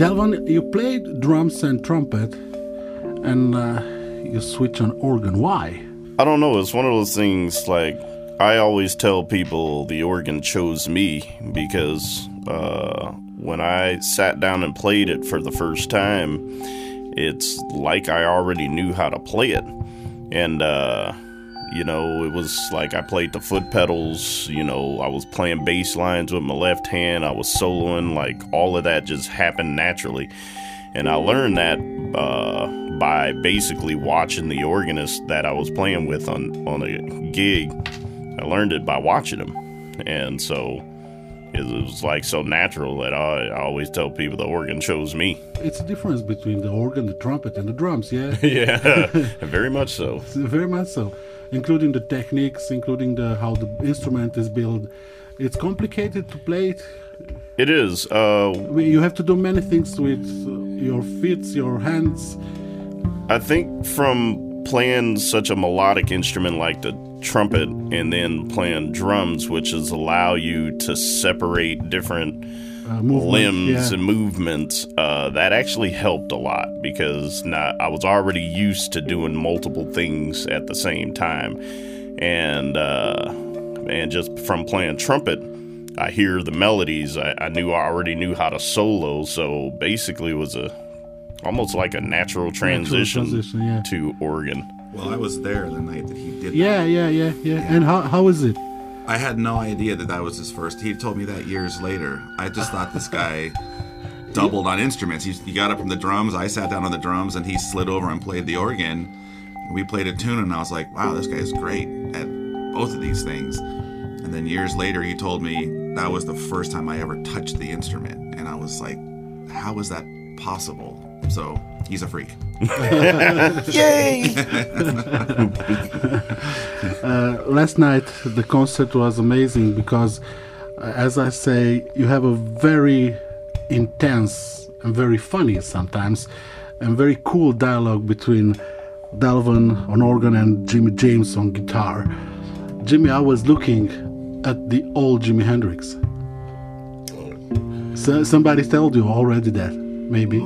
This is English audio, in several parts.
Delvon, you played drums and trumpet, and uh, you switch on organ. Why? I don't know. It's one of those things like I always tell people the organ chose me because uh, when I sat down and played it for the first time, it's like I already knew how to play it. And, uh, you know, it was like I played the foot pedals, you know, I was playing bass lines with my left hand, I was soloing, like all of that just happened naturally. And I learned that uh, by basically watching the organist that I was playing with on, on a gig. I learned it by watching him. And so it was like so natural that I, I always tell people the organ chose me. It's a difference between the organ, the trumpet, and the drums, yeah? yeah, very much so. Very much so. Including the techniques, including the how the instrument is built. It's complicated to play it. It is. Uh, you have to do many things with your feet, your hands. I think from playing such a melodic instrument like the trumpet and then playing drums, which is allow you to separate different uh, limbs yeah. and movements, uh, that actually helped a lot because now I was already used to doing multiple things at the same time, and uh, and just from playing trumpet. I hear the melodies. I, I knew I already knew how to solo, so basically, it was a almost like a natural transition, natural transition yeah. to organ. Well, I was there the night that he did. Yeah, that. yeah, yeah, yeah. And how how is it? I had no idea that that was his first. He told me that years later. I just thought this guy doubled on instruments. He, he got up from the drums. I sat down on the drums, and he slid over and played the organ. We played a tune, and I was like, "Wow, this guy is great at both of these things." And then years later, he told me that was the first time I ever touched the instrument, and I was like, "How is that possible?" So he's a freak. Yay! uh, last night the concert was amazing because, uh, as I say, you have a very intense and very funny sometimes, and very cool dialogue between Delvon on organ and Jimmy James on guitar. Jimmy, I was looking at the old Jimi Hendrix. So somebody told you already that, maybe.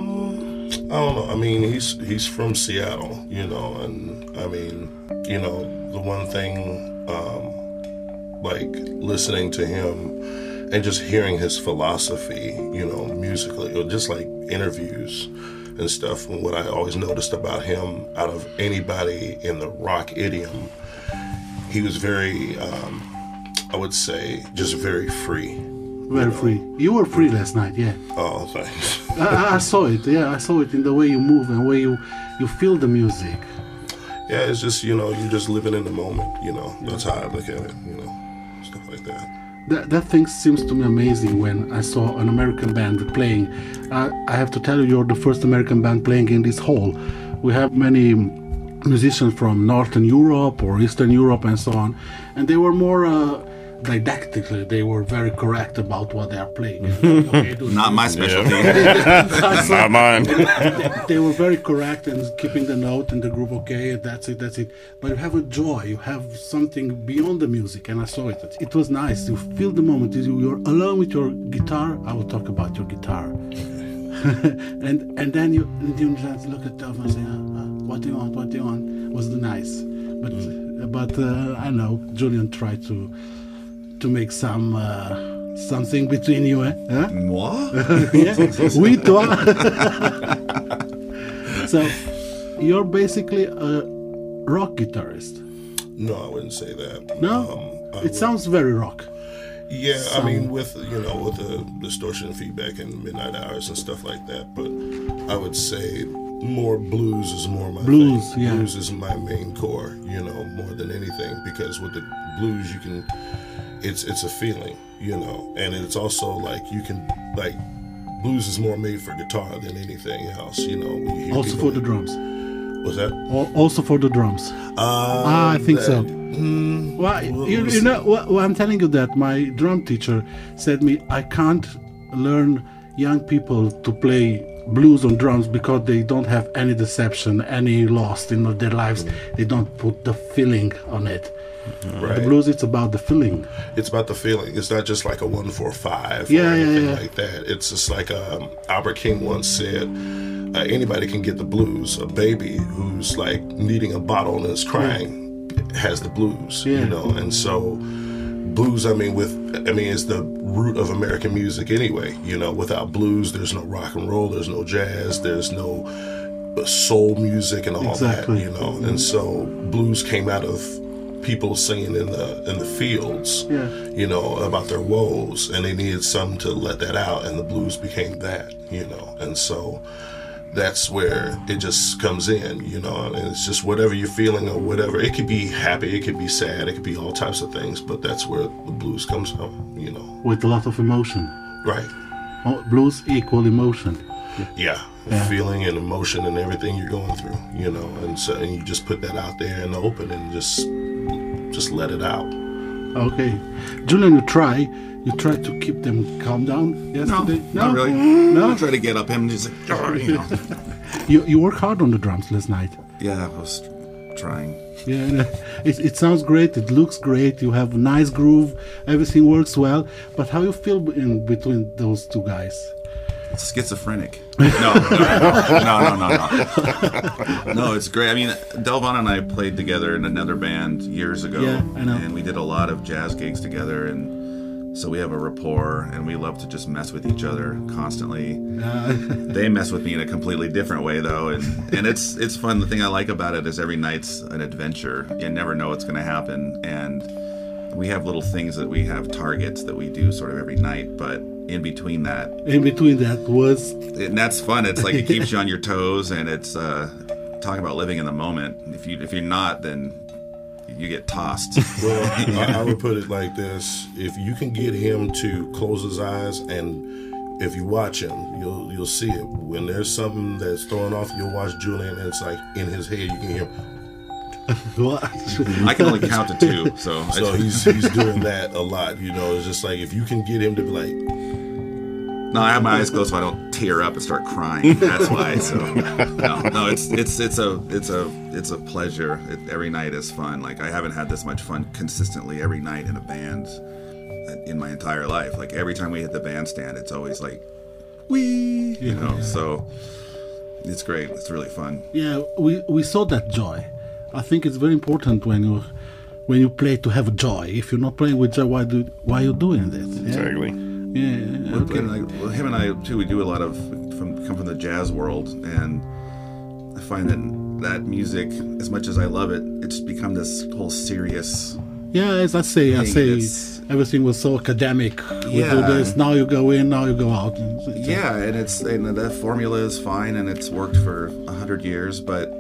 I don't know. I mean, he's he's from Seattle, you know, and I mean, you know, the one thing, um, like listening to him and just hearing his philosophy, you know, musically, or just like interviews and stuff. And what I always noticed about him, out of anybody in the rock idiom, he was very, um, I would say, just very free very free. You were free last night, yeah. Oh, thanks. I, I, saw it. Yeah, I saw it in the way you move and way you you feel the music. Yeah, it's just you know you're just living in the moment. You know that's how I look at it. You know stuff like that. That, that thing seems to me amazing when I saw an American band playing. Uh, I have to tell you, you're the first American band playing in this hall. We have many musicians from Northern Europe or Eastern Europe and so on, and they were more. Uh, didactically they were very correct about what they are playing. okay, Not my specialty. Not mine. they were very correct in keeping the note and the groove. Okay, that's it, that's it. But you have a joy. You have something beyond the music, and I saw it. It was nice. You feel the moment. You're alone with your guitar. I will talk about your guitar. and and then you, and you just look at Dove and say, uh, "What do you want? What do you want?" Was nice, but mm. but uh, I know Julian tried to to make some uh, something between you, eh? Huh? Moi? yeah. Oui, toi. so you're basically a rock guitarist. No, I wouldn't say that. No, um, it would... sounds very rock. Yeah, Some... I mean, with you know, with the distortion feedback and midnight hours and stuff like that. But I would say more blues is more my blues. Thing. Yeah, blues is my main core. You know, more than anything because with the blues you can it's it's a feeling, you know, and it's also like you can like blues is more made for guitar than anything else, you know. Also for the drums. Was that? Also for the drums. Uh, ah, I think that, so. Mm, well, you, you know, well, I'm telling you that my drum teacher said me I can't learn young people to play blues on drums because they don't have any deception, any lost in their lives. Mm. They don't put the feeling on it Right. The blues, it's about the feeling. it's about the feeling. It's not just like a one four five Yeah, or yeah, anything yeah. like that. It's just like um, Albert King once said, uh, anybody can get the blues. A baby who's like needing a bottle and is crying has the blues. Yeah. You know, and so blues. I mean, with I mean, it's the root of American music anyway. You know, without blues, there's no rock and roll. There's no jazz. There's no uh, soul music and all Exactly. that. You know, and so blues came out of people singing in the in the fields Yeah. you know, about their woes, and they needed some to let that out, and the blues became that, you know, and so that's where it just comes in, you know, and it's just whatever you're feeling or whatever. It could be happy, it could be sad, it could be all types of things, but that's where the blues comes from, you know, with a lot of emotion. right? Oh, blues equal emotion. Yeah, Yeah. feeling and emotion and everything you're going through, you know, and so and you just put that out there in the open and just just let it out. Okay, Julian, you try. You try to keep them calm down yesterday. No, yesterday. not really. No. I try to get up him and just like, you know. You you work hard on the drums last night. yeah, I was trying. Yeah, it, it sounds great. It looks great. You have a nice groove. Everything works well. But how you feel in between those two guys? Schizophrenic. No, no, no, no, no, no. No, it's great. I mean, Delvon and I played together in another band years ago, Yeah, I know. and we did a lot of jazz gigs together, and so we have a rapport, and we love to just mess with each other constantly. Uh, They mess with me in a completely different way, though, and and it's it's fun. The thing I like about it is every night's an adventure. You never know what's going to happen, and we have little things that we have targets that we do sort of every night, but in between that, in between that was and that's fun. It's like it keeps you on your toes, and it's uh, talking about living in the moment. If you if you're not, then you get tossed. Well, I, I would put it like this: if you can get him to close his eyes, and if you watch him, you'll you'll see it. When there's something that's throwing off, you'll watch Julian, and it's like in his head, you can hear. Him. what? I can only count to two, so, I So he's he's doing that a lot. You know, it's just like if you can get him to be like, no, I have my eyes closed so I don't tear up and start crying. That's why. So no, no, it's it's it's a it's a it's a pleasure. It, every night is fun. Like I haven't had this much fun consistently every night in a band uh, in my entire life. Like every time we hit the bandstand, it's always like, wee, you know. So it's great. It's really fun. Yeah, we, we saw that joy. I think it's very important when you when you play to have joy. If you're not playing with joy, why do why are you doing this? Yeah. Exactly. Yeah. Again, like, well, him and I too, we do a lot of from come from the jazz world, and I find that that music, as much as I love it, it's become this whole serious. Yeah, as I say, I say that's- everything was so academic. We do Yeah. this, now you go in, now you go out. It's- it's- Yeah, and it's and that formula is fine, and it's worked for a hundred years, but.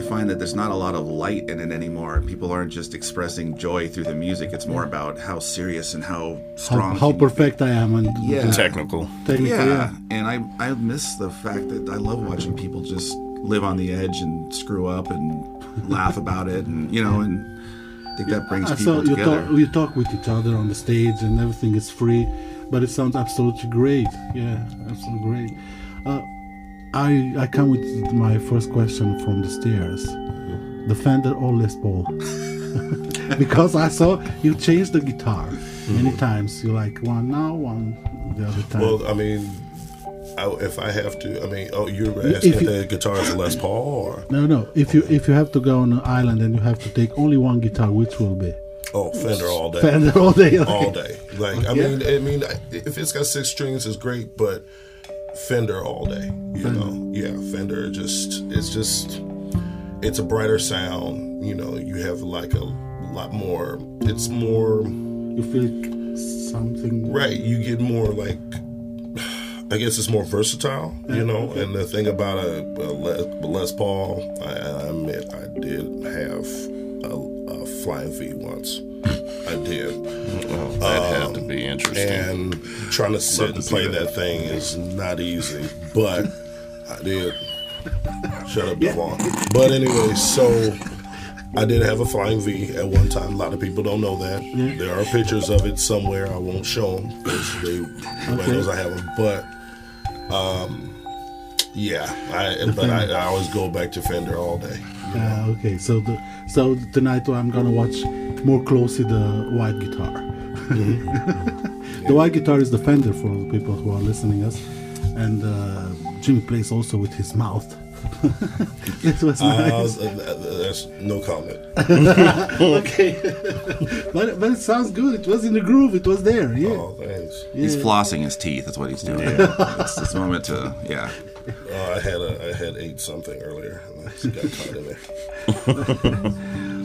I find that there's not a lot of light in it anymore. People aren't just expressing joy through the music. It's more about how serious and how How, strong. how can you be. perfect I am and Yeah. Technical. technically, yeah. yeah. and I I miss the fact that I love watching people just live on the edge and screw up and laugh about it, and you know, and I think that brings I people saw you together. talk, you talk with each other on the stage and everything is free, but it sounds absolutely great. Yeah, absolutely great. Uh, I I come with my first question from the stairs. The Fender or Les Paul? because I saw you change the guitar many mm-hmm. times. You like one now, one the other time. well, I mean, I, if I have to, I mean, oh, you're asking if you- the guitar is a Les Paul or no, no. If you if you have to go on an island and you have to take only one guitar, which will be oh Fender all day. Fender all day? all day. Like I mean, I mean, if it's got six strings, it's great, but Fender all day. You know, yeah, Fender just it's just it's a brighter sound. You know, you have like a lot more. It's more You feel something right. You get more like. I guess it's more versatile, you know. And the thing about a, a Les, Les Paul, I, I admit I did have a, a flying V once. I did. Well, that had to be interesting. and trying to sit to and see play that. that thing is not easy. But I did. Shut up, Devon. But anyway, so I did have a flying V at one time. A lot of people don't know that. There are pictures of it somewhere. I won't show them because they nobody knows I have them. But um, yeah, I but I, I always go back to Fender all day. Ah, okay, so the, so tonight I'm gonna watch more closely the white guitar. the white guitar is the Fender for the people who are listening us, and uh, Jimmy plays also with his mouth. it was Uh, nice. th- th- there's no comment. okay, but but it sounds good. It was in the groove. It was there. Yeah. Oh, thanks. He's flossing his teeth. That's what he's doing. it's this moment to yeah. Uh, I had a, I had ate something earlier. And I just got caught in there.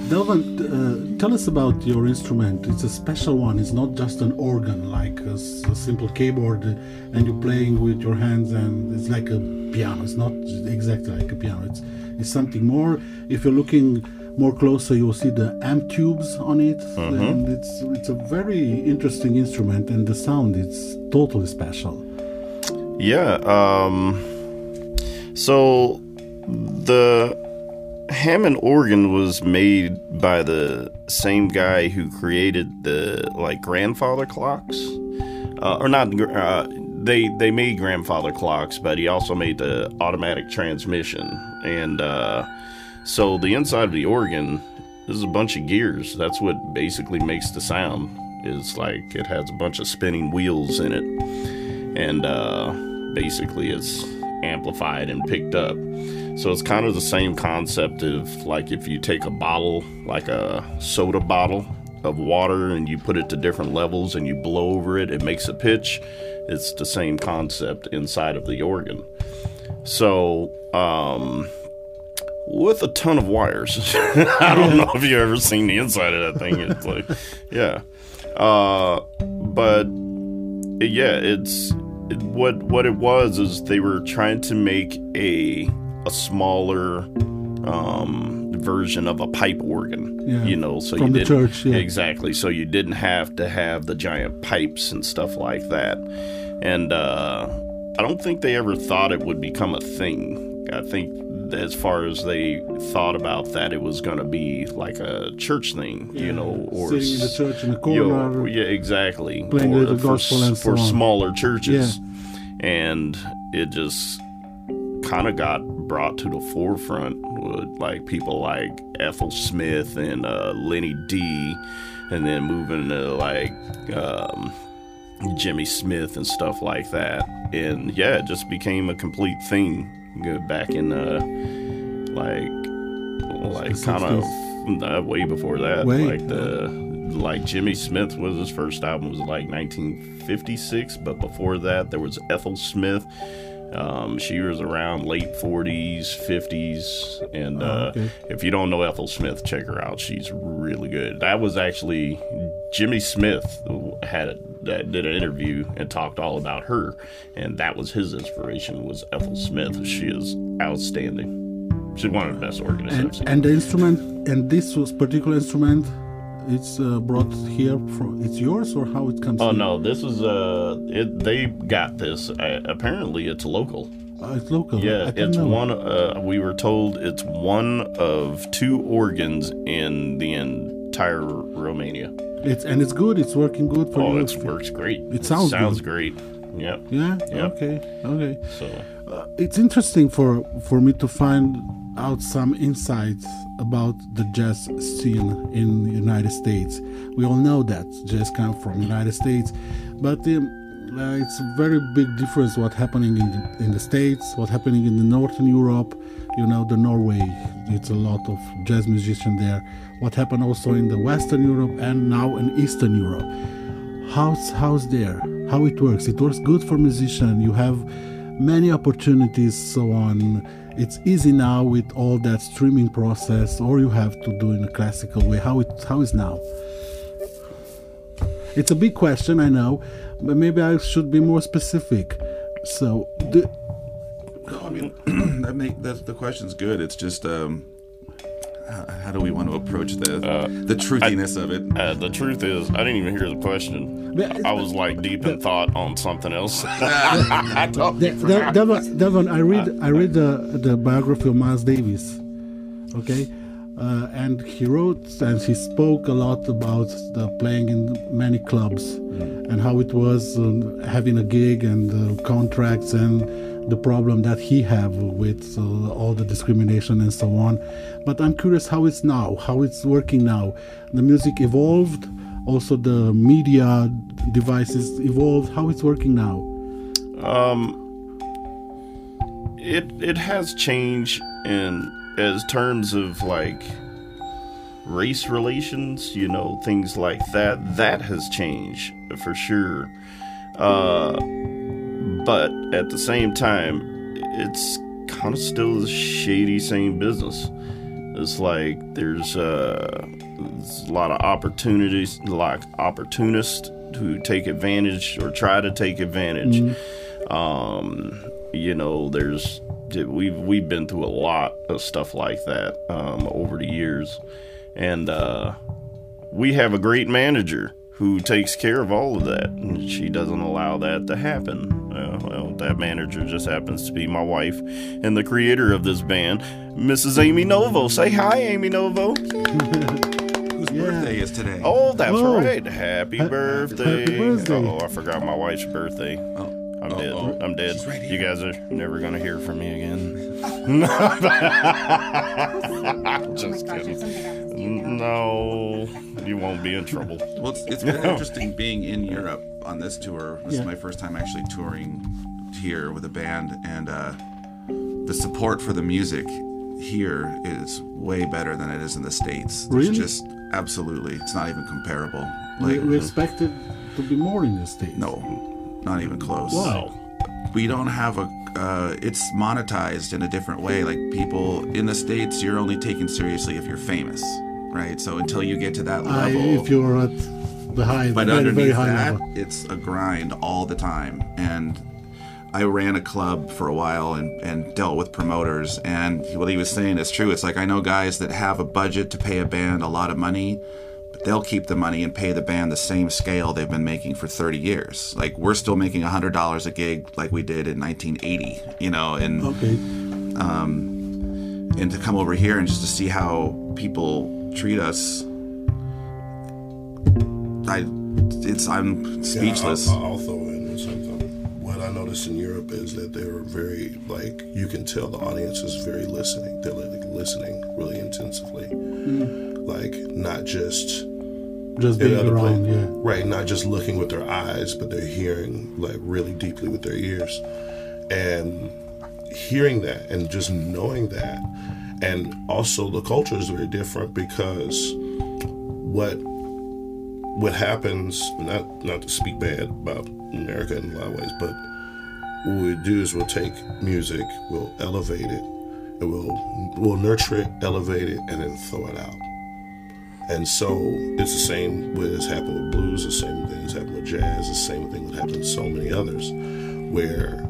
Delvon, uh, tell us about your instrument. It's a special one. It's not just an organ like a simple keyboard, uh, and you're playing with your hands, and it's like a piano. It's not exactly like a piano. It's it's something more. If you're looking more closer, you'll see the amp tubes on it, and it's it's a very interesting instrument, and the sound is totally special. Yeah. Um, so the Hammond organ was made by the same guy who created the like grandfather clocks, uh, or not. Uh, they they made grandfather clocks, but he also made the automatic transmission, and uh, so the inside of the organ is a bunch of gears. That's what basically makes the sound. Is like it has a bunch of spinning wheels in it and uh, basically it's amplified and picked up. So it's kind of the same concept of like if you take a bottle, like a soda bottle of water, and you put it to different levels and you blow over it, it makes a pitch. It's the same concept inside of the organ. So, um, with a ton of wires. I don't know if you've ever seen the inside of that thing. It's like, yeah. Uh, but yeah, it's it, what what it was is they were trying to make a a smaller um, version of a pipe organ. Yeah, You know, so from you the didn't church, yeah. exactly. So you didn't have to have the giant pipes and stuff like that. And uh, I don't think they ever thought it would become a thing. I think as far as they thought about that, it was going to be like a church thing, you know, or sitting in the church in the corner. yeah, exactly. playing for, the gospel s- and so for on. smaller churches, and it just kind of got brought to the forefront with like people like Ethel Smith and uh, Lenny Dee, and then moving to like um, Jimmy Smith and stuff like that. And yeah, it just became a complete thing back in uh, like like kind of uh, way before that. Like the like Jimmy Smith was his first album was like 1956, but before that there was Ethel Smith. Um, she was around late 40s, 50s, and Oh, uh, okay. if you don't know Ethel Smith, check her out. She's really good. That was actually Jimmy Smith had a, that did an interview and talked all about her, and that was his inspiration was Ethel Smith. She is outstanding. She's one of the best organists and, and the instrument and this was particular instrument it's uh, brought here from it's yours or how it comes Oh here? no, this is uh, it. They got this. Uh, apparently, it's local. Uh, it's local Yeah, it's know. one. Uh, we were told it's one of two organs in the entire Romania. it's and it's good it's working good for Oh, you it works great. It sounds sounds good. great. Yep. yeah Yep. okay okay So uh, it's interesting for for me to find out some insights about the jazz scene in the United States. We all know that jazz comes from United States, but um, uh, it's a very big difference what happening in the, in the States, what happening in the Northern Europe. You know, the Norway, it's a lot of jazz musicians there. What happened also in the Western Europe and now in Eastern Europe how's how's there how it works it works good for musician you have many opportunities so on. It's easy now with all that streaming process or you have to do in a classical way. How it how is now? It's a big question i know but maybe i should be more specific. So the, No, I mean that make that the question's good. It's just um, how, how do we want to approach the the truthiness of it? uh, the truth is, I didn't even hear the question. But- I was like deep in thought on something else. De- De- Devon, Devon, I read I read the the biography of Miles Davis, okay, uh, and he wrote and he spoke a lot about the playing in many clubs and how it was um, having a gig and uh, contracts and the problem that he have with uh, all the discrimination and so on. But I'm curious how it's now, how it's working now. The music evolved, also the media devices evolved. How it's working now? Um, it it has changed in as terms of like race relations, you know, things like that. That has changed for sure. Uh, but at the same time, it's kind of still the shady same business. It's like there's, uh, there's a lot of opportunities, like opportunists who take advantage or try to take advantage. Um, you know, there's we've we've been through a lot of stuff like that um, over the years, and uh, we have a great manager who takes care of all of that. And she doesn't allow that to happen. Uh, well, that manager just happens to be my wife and the creator of this band, Mrs. Amy Novo. Say hi, Amy Novo. Whose Yeah. birthday is today? Oh, that's Oh. right. Happy Ha- birthday. happy birthday. Oh, I forgot my wife's birthday. Oh. I'm Oh, dead. oh. I'm dead. Right You guys are never gonna hear from me again. I'm Just kidding. No, you won't be in trouble. Well, it's, it's been interesting being in Europe on this tour. This Yeah. is my first time actually touring here with a band, and uh, the support for the music here is way better than it is in the states. There's Really? just absolutely, it's not even comparable. We, Like, we expected to be more in the States. no, not even close. Wow. we don't have a uh, it's monetized in a different way like people in the states you're only taken seriously if you're famous right? So until you get to that I, level if you're at the high, but very, very underneath high that level. it's a grind all the time. And i ran a club for a while and, and dealt with promoters. And what he was saying is true. It's like i know guys that have a budget to pay a band a lot of money but they'll keep the money and pay the band the same scale they've been making for 30 years. Like we're still making $100 a gig like we did in 1980 you know and Okay. Um, and to come over here and just to see how people treat us i it's i'm speechless Yeah, I'll, I'll throw in something. What I noticed in Europe is that they're very like you can tell the audience is very listening. They're like listening really intensively, hmm. like not just Just being other around, pla- yeah. right, not just looking with their eyes, but they're hearing like really deeply with their ears, and hearing that and just knowing that, and also the culture is very different because what what happens not not to speak bad about America in a lot of ways, but what we do is we'll take music, we'll elevate it, and we'll we'll nurture it, elevate it, and then throw it out. And so it's the same with it's happened with blues, the same thing has happened with jazz, the same thing that happened with so many others, where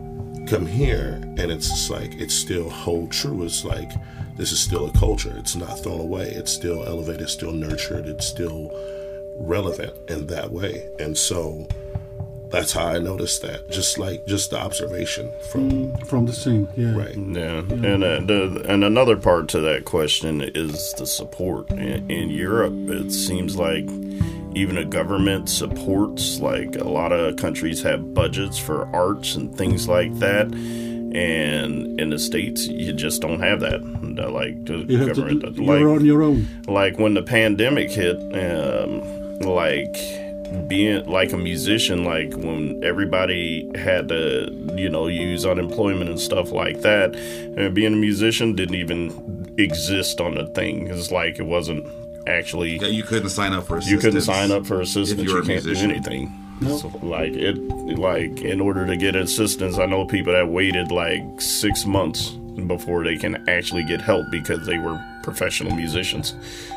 come here and it's just like it's still hold true. It's like this is still a culture. It's not thrown away. It's still elevated, it's still nurtured, it's still relevant in that way. And so that's how I noticed that. Just like just the observation from From the scene, yeah. right. Yeah, and uh, the, and another part to that question is the support. In, in Europe, it seems like even a government supports. Like a lot of countries have budgets for arts and things like that, and in the states, you just don't have that. Like the You have to government, do, like you're on your own. like when the pandemic hit um like being like a musician like when everybody had to you know use unemployment and stuff like that and being a musician didn't even exist on the thing it's like it wasn't actually Yeah, you couldn't sign up for assistance. you couldn't sign up for assistance if you're you a can't do musician. anything No. So, like it like in order to get assistance i know people that waited like six months before they can actually get help because they were professional musicians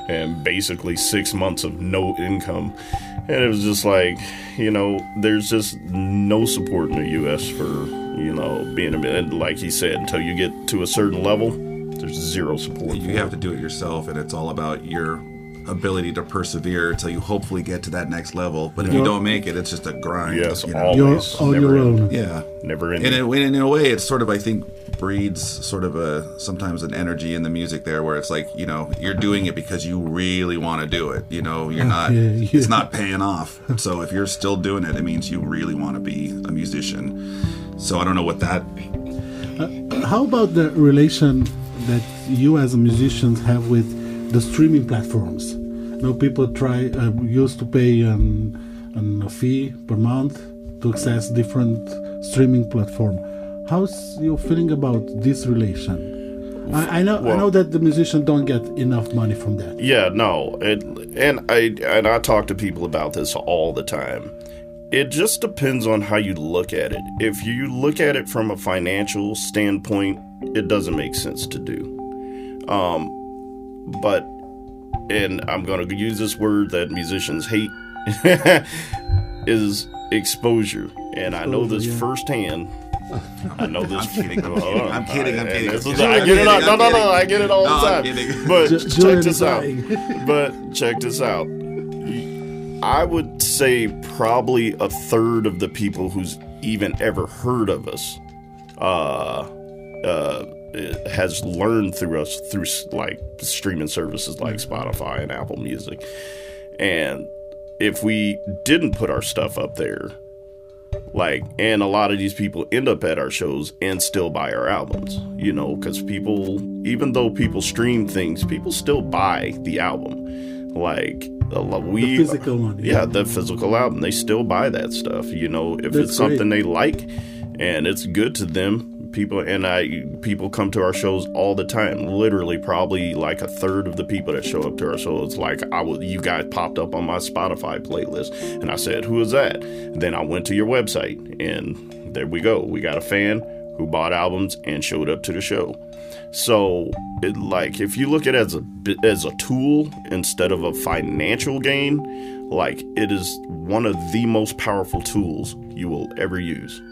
and basically six months of no income and it was just like you know there's just no support in the us for you know being a and like he said until you get to a certain level there's zero support you have to do it yourself and it's all about your ability to persevere until you hopefully get to that next level but if you don't make it it's just a grind yes you know? always You're on never your end. yeah never in ending. a, in, in a way it's sort of i think breeds sort of a sometimes an energy in the music there where it's like you know you're doing it because you really want to do it you know you're not Yeah, yeah. it's not paying off so if you're still doing it it means you really want to be a musician so i don't know what that uh, how about the relation that you as musicians have with the streaming platforms? Now people try uh, used to pay an, an a fee per month to access different streaming platform. How's you feeling about this relation? I, I know I know that the musicians don't get enough money from that. Yeah, no, it, and I and I talk to people about this all the time. It just depends on how you look at it. If you look at it from a financial standpoint, it doesn't make sense to do. Um, but and I'm going to use this word that musicians hate is exposure, and I know this yeah. firsthand. I know this. I'm kidding, I'm kidding, I'm kidding, I'm kidding, I'm kidding, I get it. all- kidding, No, no, no. I get it all No, the time. But Ju- check this out. But check this out. I would say probably a third of the people who's even ever heard of us uh, uh, Uh, has learned through us through like streaming services like mm-hmm. Spotify and Apple Music. And if we didn't put our stuff up there, like, and a lot of these people end up at our shows and still buy our albums, you know, because people, even though people stream things, people still buy the album. Like, we, The physical one. yeah, the physical album. They still buy that stuff. You know, if That's it's something they like and it's good to them, people and I people come to our shows all the time. Literally, probably like a third of the people that show up to our shows, like I was, you guys popped up on my Spotify playlist, and I said, "Who is that?" then I went to your website, and there we go. We got a fan who bought albums and showed up to the show. So, it, like, if you look at it as a as a tool instead of a financial gain, like it is one of the most powerful tools you will ever use.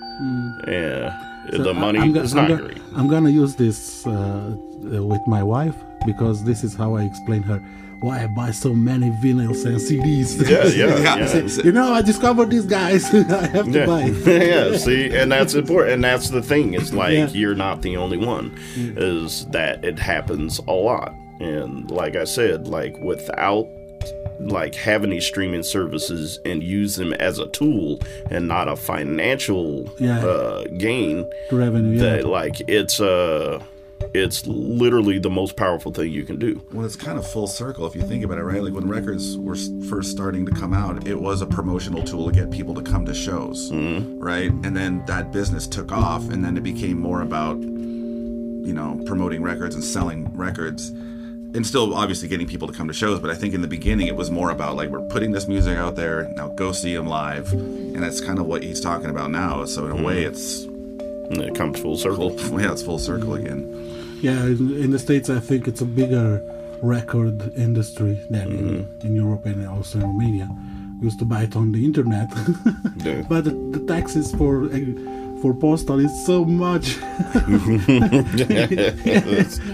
Yeah, the So I- money I'm is I'm not great. I'm gonna use this uh, uh, with my wife because this is how I explain her why I buy so many vinyls and CDs. Yeah, yeah, Yeah. yeah. you know, I discovered these guys. I have to Yeah. buy. yeah, see, and that's important, and that's the thing. It's like Yeah. you're not the only one. Is that it happens a lot, and like I said, like without like having these streaming services and use them as a tool and not a financial Yeah. uh, gain, Revenue. Yeah. that like it's uh it's literally the most powerful thing you can do. Well, it's kind of full circle if you think about it, right? Like when records were first starting to come out, it was a promotional tool to get people to come to shows, right? And then that business took off, and then it became more about, you know, promoting records and selling records, and still obviously getting people to come to shows. But I think in the beginning, it was more about like we're putting this music out there now, go see him live, and that's kind of what he's talking about now. So in a way, it's And it comes full circle. yeah, it's full circle again. Yeah, in, in the States, I think it's a bigger record industry than Mm-hmm. in, in Europe and also in Romania. We used to buy it on the internet, Yeah. but the, the taxes for uh, for postal is so much.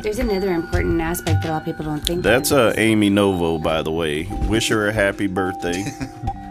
There's another important aspect that a lot of people don't think. That's of. uh, Amy Novo, by the way. Wish her a happy birthday.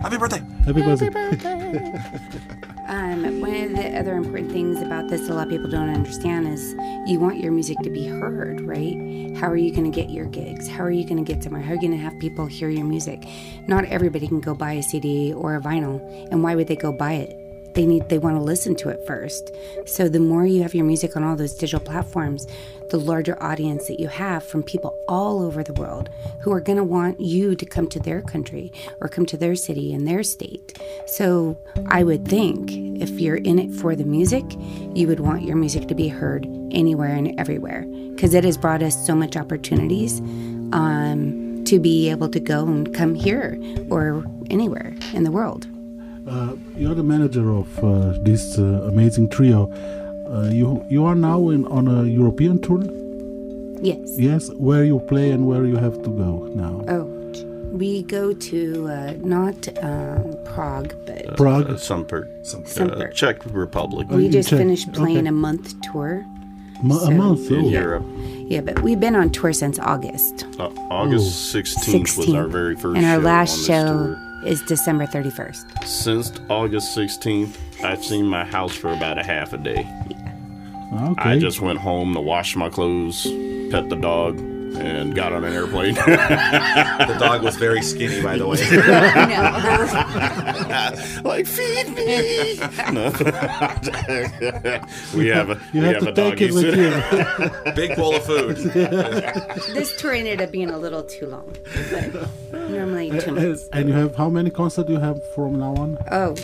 Happy birthday! Happy birthday. Um, one of the other important things about this a lot of people don't understand is you want your music to be heard, right? How are you going to get your gigs? How are you going to get somewhere? How are you going to have people hear your music? Not everybody can go buy a CD or a vinyl, and why would they go buy it? They need they want to listen to it first. So the more you have your music on all those digital platforms, the larger audience that you have from people all over the world who are going to want you to come to their country or come to their city and their state. So I would think if you're in it for the music, you would want your music to be heard anywhere and everywhere because it has brought us so much opportunities um, to be able to go and come here or anywhere in the world. Uh, you're the manager of uh, this uh, amazing trio. Uh, you you are now in on a European tour. Yes. Yes, where you play and where you have to go now. Oh, we go to uh, not um, Prague, but Prague. Uh, some per, Some, uh, Czech Republic. Oh, we just check- finished playing okay. a month tour. Mo- a so- month. in Oh. Europe. Yeah, but we've been on tour since August. Uh, August 16th was our very first and our show last on this show tour. Is December 31st. Since August 16th, I've seen my house for about a half a day. Okay. I just went home to wash my clothes, pet the dog, and got on an airplane. The dog was very skinny, by the way. like feed me. No. we have a You we have have to a take doggy it with you. Big bowl of food. This tour ended up being a little too long. But normally uh, two and, months. and you have how many concerts do you have from now on? Oh,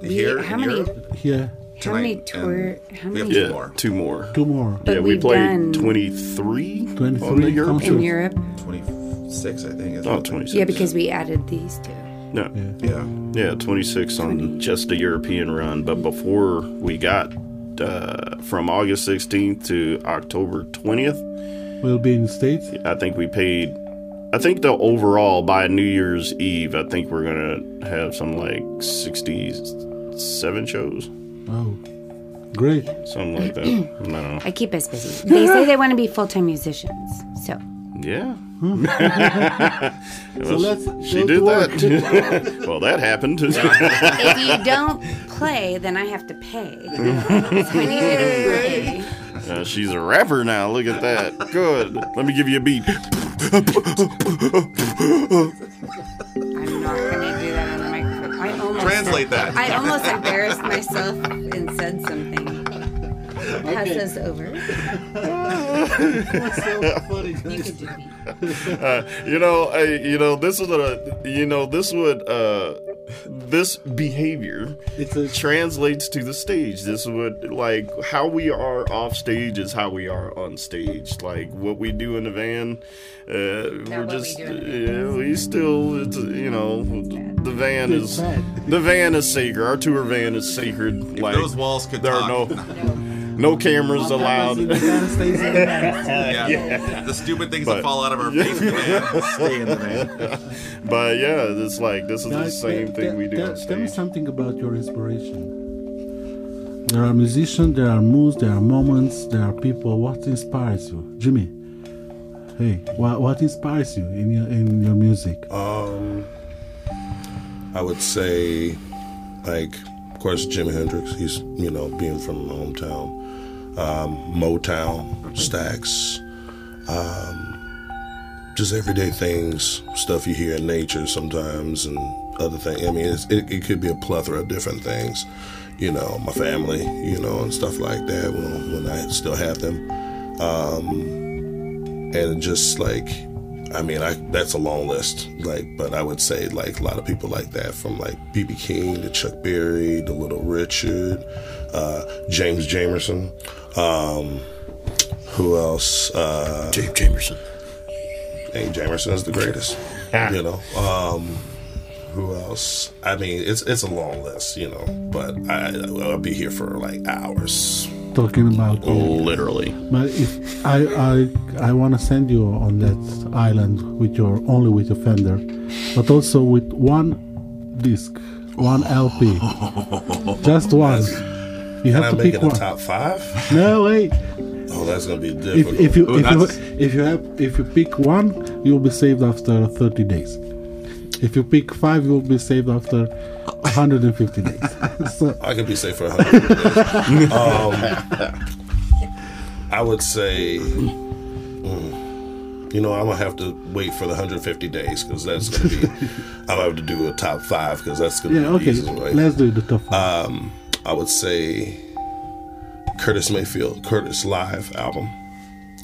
we, Here how in many? Europe? Here, How many Tonight, tour? and How we have many? two Yeah, more. two more. two more. But yeah, we we've played done- 23 23 on the Europe concerts. in Europe? 26, I think. Is Oh, it? 26. Yeah, because we added these two. No. Yeah. Yeah, 26 on just a European run. But before we got uh, from August 16th to October 20th, We'll be in the States. I think we paid. I think the overall by New Year's Eve, I think we're gonna have some like 67 shows, Oh, great. something like that. I don't know. I keep us busy. They say they want to be full time musicians. So Yeah. So let's she go did to work. that. well, that happened. if you don't play, then I have to pay. so I need you to play. Uh, she's a rapper now. Look at that. Good. Let me give you a beat. Translate that. I almost embarrassed myself and said something. Pass us over. You could do me. Uh, you know, I, you know, this is a, you know, this would, uh, this behavior It's a translates to the stage. This would like how we are off stage is how we are on stage. Like what we do in the van, uh, we're what we just, do in the yeah, we still, it's, you know, the van It's is, bad. the van is sacred. Our tour van is sacred. Like Those walls could there talk. are no, no cameras allowed. In the van stays in the van. yeah. The stupid things But- that fall out of our face in the van stay in the van. But yeah, it's like this is the same tell- thing we do tell, on Tell me something about your inspiration. There are musicians, there are moods, there are moments, there are people. What inspires you, Jimmy? Hey, what what inspires you in your in your music? Um, I would say, like, of course, Jimi Hendrix. He's, you know, being from my hometown. Um, Motown, Stax, um, just everyday things, stuff you hear in nature sometimes, and other things. I mean, it, it could be a plethora of different things. You know, my family, you know, and stuff like that when, when I still have them. and just like I mean, I that's a long list. Like, but I would say like a lot of people like that, from like BB King to Chuck Berry to Little Richard, uh, James Jamerson. Um, who else? Uh, James Jamerson. hey, Jamerson is the greatest. you know. Um, who else? I mean, it's it's a long list, you know. But I I'll be here for like hours. Talking about Literally. But if I I I want to send you on that island with your only with your Fender, but also with one disc, one LP, just one. You Can have I to make pick it a one. top five? No wait. Oh, that's gonna be If, difficult. if you Ooh, if you that's- if you have if you pick one, you'll be saved after 30 days. If you pick five, you'll be saved after 150 days. so I could be safe for a hundred. um, I would say, mm, you know, I'm gonna have to wait for the 150 days because that's gonna be. I'm gonna have to do a top five because that's gonna yeah, be the okay. easiest way. Let's do the top five. Um, I would say Curtis Mayfield, Curtis Live album.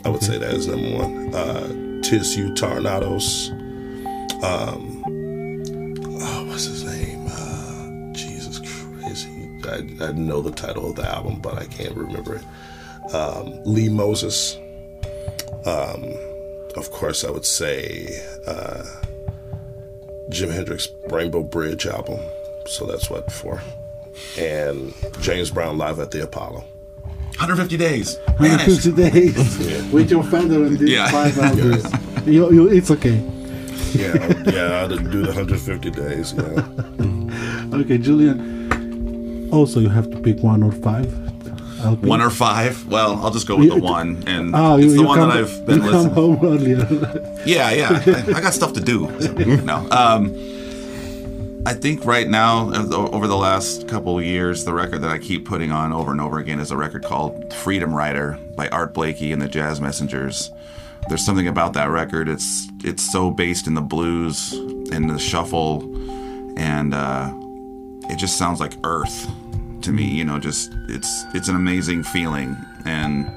I would say that is number one. Uh, Tis You Tornadoes. Um, I, I know the title of the album, but I can't remember it. Um, Lee Moses. Um, of course, I would say uh, Jim Hendrix Rainbow Bridge album. So that's what for. And James Brown live at the Apollo. 150 days. Vanished. 150 days with your Fender and these Yeah. five albums. You, you, it's okay. Yeah, yeah, I'd do the 150 days. Yeah. Okay, Julian. Also, you have to pick one or five. One or five? Well, I'll just go with the one, and Oh, it's you, the you one come, that I've been you come home earlier. Yeah, yeah. I, I got stuff to do. No. Um, I think right now, over the last couple of years, the record that I keep putting on over and over again is a record called Freedom Rider by Art Blakey and the Jazz Messengers. there's something about that record. It's it's so based in the blues and the shuffle, and uh, it just sounds like Earth to me. You know, just it's it's an amazing feeling, and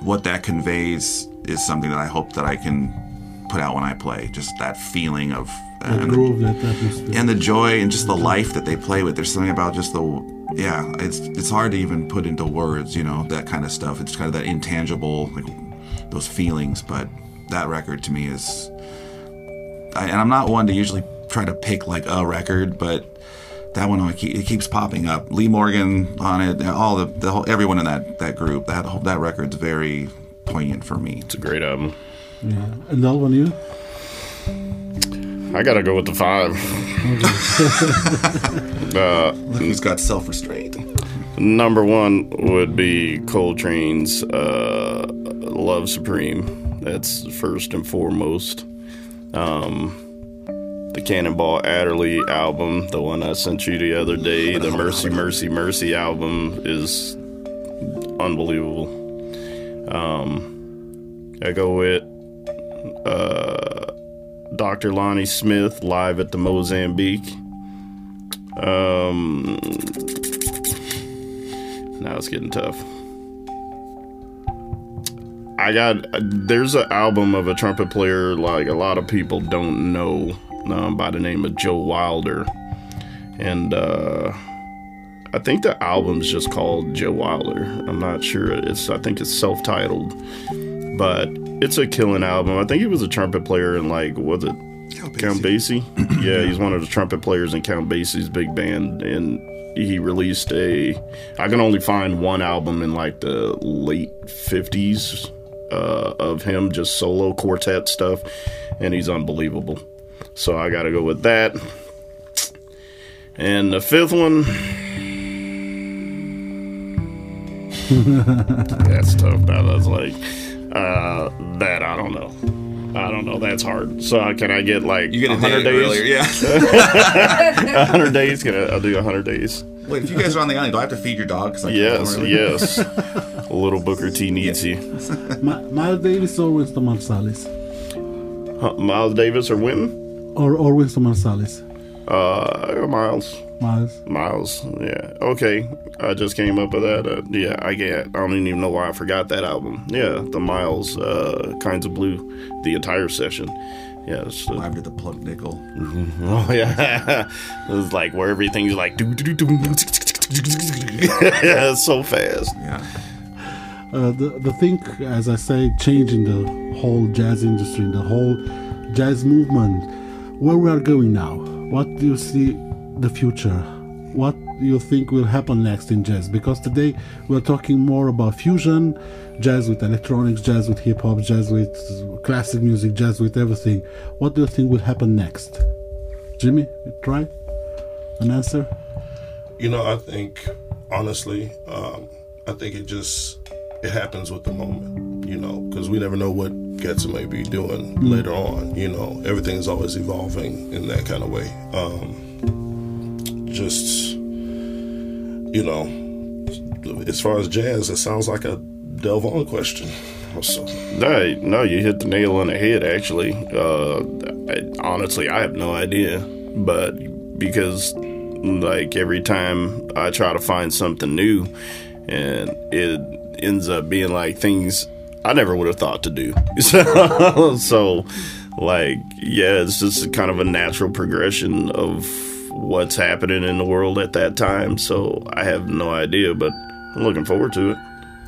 what that conveys is something that I hope that I can put out when I play. Just that feeling of The and the- groove, that atmosphere. and the joy and just the life that they play with. There's something about just the yeah. It's it's hard to even put into words. You know that kind of stuff. It's kind of that intangible like those feelings. But that record to me is, I, and I'm not one to usually try to pick like a record, but. That one it keep- it keeps popping up. Lee Morgan on it, all the, the whole, everyone in that, that group. That whole, that record's very poignant for me. It's a great album. yeah. And that one, you? I gotta go with the five. uh, Who's got self restraint. number one would be Coltrane's uh, "Love Supreme." That's first and foremost. Um, the Cannonball Adderley album, the one I sent you the other day, the Mercy Mercy Mercy album is unbelievable. Um, I go with uh, Dr. Lonnie Smith live at the Mozambique. Um, now it's getting tough. I got there's an album of a trumpet player like a lot of people don't know um, by the name of Joe Wilder, and uh, I think the album's just called Joe Wilder. I'm not sure. It's I think it's self-titled, but it's a killing album. I think he was a trumpet player in like was it Count Basie? yeah, he's one of the trumpet players in Count Basie's big band, and he released a. I can only find one album in like the late '50s uh, of him, just solo quartet stuff, and he's unbelievable. So I got to go with that. And the fifth one. That's tough. That was like uh, that. I don't know. I don't know. That's hard. So uh, can I get like You get a 100 day days? earlier, yeah. 100 days? Can I, I'll do 100 days. Wait, if you guys are on the island, do I have to feed your dog? 'Cause I can't Yes, come early? yes. A little Booker T needs you. Miles Davis or Wynton Marsalis? Huh, Miles Davis or Wynton? Or, or Wynton Marsalis? Uh, Miles. Miles. Miles. Yeah. Okay. I just came up with that. Uh, yeah, I get. I don't even know why I forgot that album. Yeah, the Miles uh, kinds of blue, the entire session. Yeah. It's, uh, Live to the Plugged Nickel. oh yeah. it was like where everything's like do do do do. Yeah, it's so fast. Yeah. Uh, the, the thing, as I say, changing the whole jazz industry, the whole jazz movement, where we are going now. What do you see the future? What do you think will happen next in jazz? Because today we're talking more about fusion, jazz with electronics, jazz with hip hop, jazz with classic music, jazz with everything. What do you think will happen next? Jimmy, try an answer? You know, I think honestly, um, I think it just it happens with the moment. You know, because we never know what Getza may be doing later on. You know, everything is always evolving in that kind of way. Um, just you know, as far as jazz, it sounds like a Delvon question. So, No, no, you hit the nail on the head. Actually, uh, I, honestly, I have no idea, but because like every time I try to find something new, and it ends up being like things I never would have thought to do. So, so like, yeah, it's just kind of a natural progression of what's happening in the world at that time. So I have no idea, but I'm looking forward to it.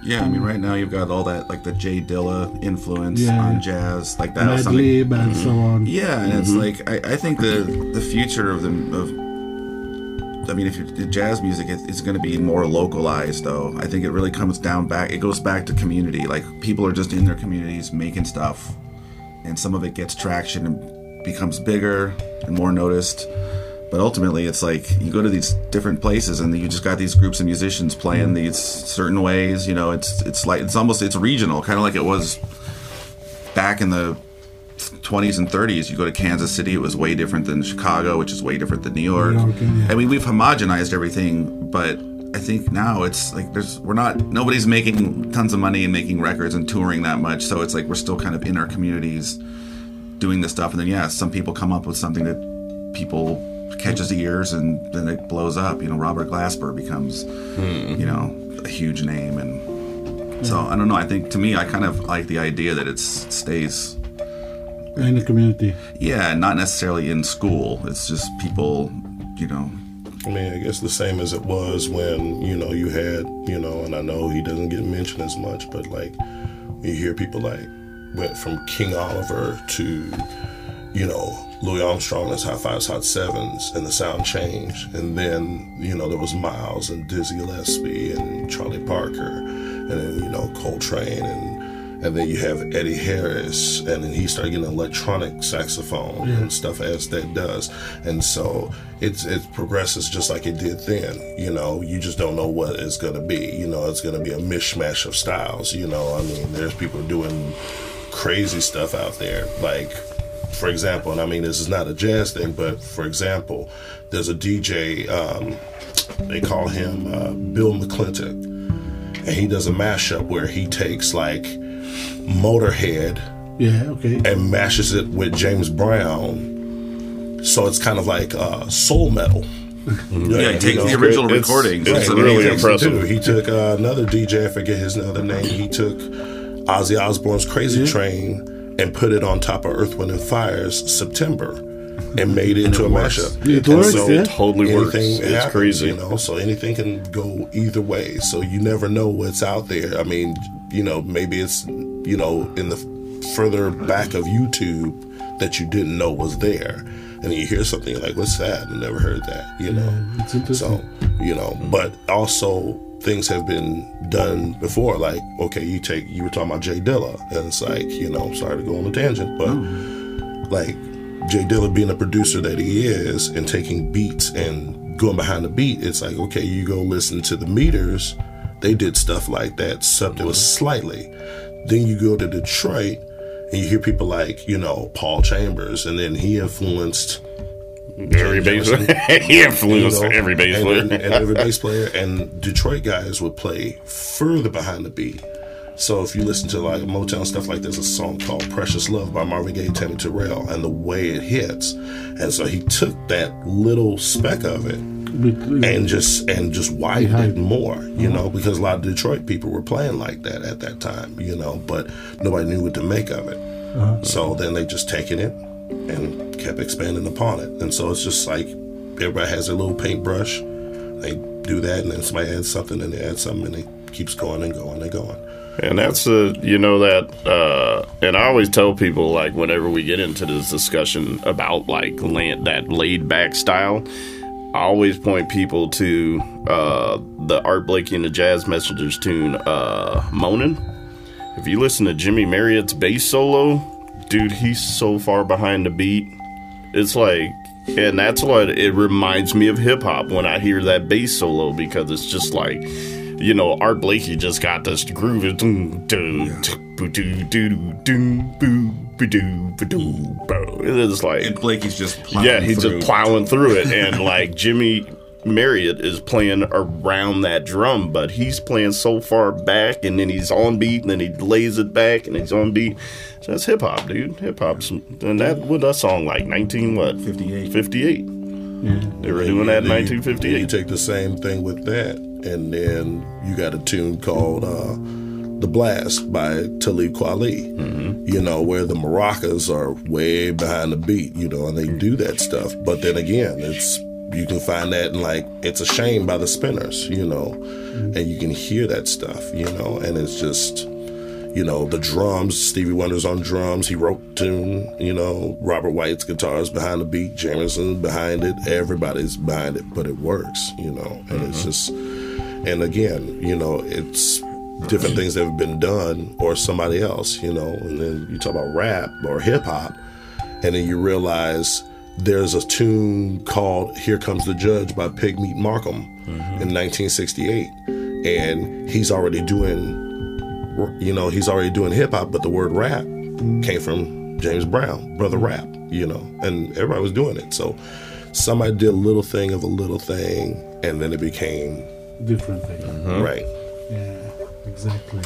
Yeah, I mean, right now you've got all that, like the Jay Dilla influence Yeah. on jazz, like that. was Mad something- Lib and so on. Yeah, and it's mm-hmm. like I, I think the the future of the of I mean, if you jazz music, it, it's going to be more localized, though. I think it really comes down back. It goes back to community. Like people are just in their communities making stuff, and some of it gets traction and becomes bigger and more noticed. But ultimately, it's like you go to these different places, and you just got these groups of musicians playing mm-hmm. these certain ways. You know, it's it's like it's almost it's regional, kind of like it was back in the 20s and 30s, you go to Kansas City, it was way different than Chicago, which is way different than New York. New York, yeah. I mean, we've homogenized everything, but I think now it's like there's we're not nobody's making tons of money and making records and touring that much, so it's like we're still kind of in our communities doing this stuff, and then yeah, some people come up with something that people catches the ears and then it blows up. You know, Robert Glasper becomes hmm. you know a huge name, and so I don't know. I think to me, I kind of like the idea that it stays in the community. yeah, not necessarily in school. It's just people, you know. I mean, I guess the same as it was when, you know, you had, you know, and I know he doesn't get mentioned as much, but like you hear people like went from King Oliver to, you know, Louis Armstrong as High Fives, Hot Sevens, and the sound changed. And then, you know, there was Miles and Dizzy Gillespie and Charlie Parker, and then, you know, Coltrane and and then you have Eddie Harris, and then he started getting electronic saxophone and stuff as that does, and so it's it progresses just like it did then. You know, you just don't know what it's gonna be. You know, it's gonna be a mishmash of styles. You know, I mean, there's people doing crazy stuff out there, like. For example, and I mean this is not a jazz thing, but for example, there's a DJ. Um, they call him uh, Bill McClintock, and he does a mashup where he takes like Motorhead Yeah, okay. and mashes it with James Brown. So it's kind of like uh, soul metal. Yeah, he takes you know, the original it's- recordings. it's and really he takes them impressive. too. Too. He took uh, another DJ, I forget his other name. He took Ozzy Osbourne's Crazy Train and put it on top of Earth, Wind, and Fire's September and made it into a works. mashup. It And works, so yeah. Totally works. It's happens, crazy. you know. So anything can go either way. So you never know what's out there. I mean, you know, maybe it's you know in the further back of YouTube that you didn't know was there, and you hear something you're like, "What's that?" I never heard that. You know. it's interesting. So you know, but also things have been done before. Like, okay, you take you were talking about Jay Dilla, and it's like, you know, sorry to go on a tangent, but mm-hmm. like Jay Dilla being a producer that he is and taking beats and going behind the beat, it's like, okay, you go listen to the meters, they did stuff like that, something was mm-hmm. slightly. Then you go to Detroit and you hear people like, you know, Paul Chambers, and then he influenced Every bass, Jamerson. he influenced you know, every bass player. and, and every bass player and Detroit guys would play further behind the beat. So if you listen to like Motown stuff like there's a song called Precious Love by Marvin Gaye, Tammi Terrell, and the way it hits. And so he took that little speck of it and just and just widened it more, you uh-huh. know, because a lot of Detroit people were playing like that at that time, you know, but nobody knew what to make of it. Uh-huh. So then they just taken it and kept expanding upon it, and so it's just like everybody has their little paintbrush. They do that, and then somebody adds something, and they add something, and it keeps going and going and going. And that's the you know that uh and I always tell people like whenever we get into this discussion about like land, that laid back style, I always point people to uh the Art Blakey and the Jazz Messengers tune uh Moanin'. If you listen to Jymie Merritt's bass solo, dude, he's so far behind the beat. It's like and that's what it reminds me of hip hop when I hear that bass solo because it's just like you know, Art Blakey just got this groove. It's like, And Blakey's just plowing yeah, he's through. just plowing through it. And like Jymie Merritt is playing around that drum, but he's playing so far back and then he's on beat and then he lays it back and he's on beat. So that's hip hop, dude. Hip hop's, and that, what that song like? 19 what? 58. 58. They were doing that in 1958. You take the same thing with that, and then you got a tune called uh, "The Blast" by Talib Kweli. Mm-hmm. You know where the maracas are way behind the beat. You know, and they do that stuff. But then again, it's you can find that in like "It's a Shame" by the Spinners. You know, mm-hmm. and you can hear that stuff. You know, and it's just you know, the drums, Stevie Wonder's on drums, he wrote the tune, you know, Robert White's guitars behind the beat, Jamerson behind it, everybody's behind it, but it works, you know, and it's mm-hmm. just, and again, you know, it's different things that have been done or somebody else, you know, and then you talk about rap or hip hop, and then you realize there's a tune called Here Comes the Judge by Pigmeat Markham mm-hmm. in 1968, and he's already doing you know, he's already doing hip hop, but the word rap came from James Brown, brother rap, you know, and everybody was doing it. So somebody did a little thing of a little thing, and then it became different thing. Mm-hmm. Right. Yeah, exactly.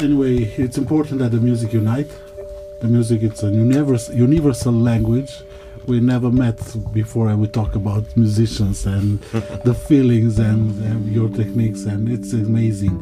Anyway, it's important that the music unite. The music it's a universal universal language. We never met before, and we talk about musicians and the feelings and, and your techniques, and it's amazing.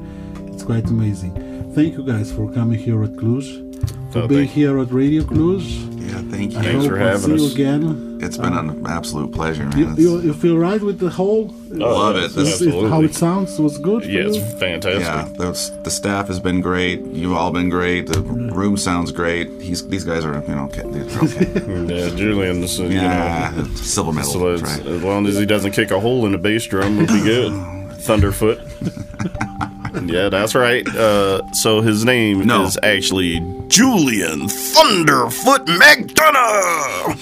It's quite amazing. Thank you guys for coming here at Cluj, for Oh, being thank- here at Radio Cluj. Yeah, thank I you. Thanks hope for I'll having see us. you again. It's been an absolute pleasure, man. You, you, you feel right with the whole? I love it. This- is how it sounds was good. Yeah, it's fantastic. yeah, the, the staff has been great. You've all been great. The room sounds great. He's these guys are you know okay. They're okay. Yeah, Julian's, uh, you know, silver medal. so as, right. as long as he doesn't kick a hole in the bass drum, we'll be good. Thunderfoot. yeah, that's right. Uh, so his name No. is actually Julian Thunderfoot McDonough.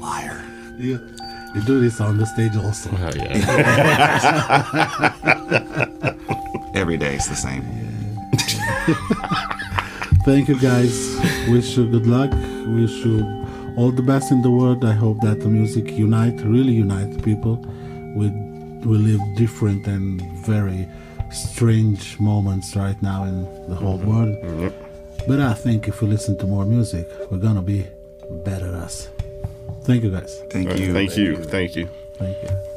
Liar. You, you do this on the stage also. Oh, yeah. Every day it's the same. Thank you guys. Wish you good luck. Wish you all the best in the world. I hope that the music unite, really unite people. We we live different and very strange moments right now in the whole mm-hmm. world. Mm-hmm. But I think if we listen to more music, we're gonna be better us. Thank you guys. Thank you. Thank you. Thank you. Thank you.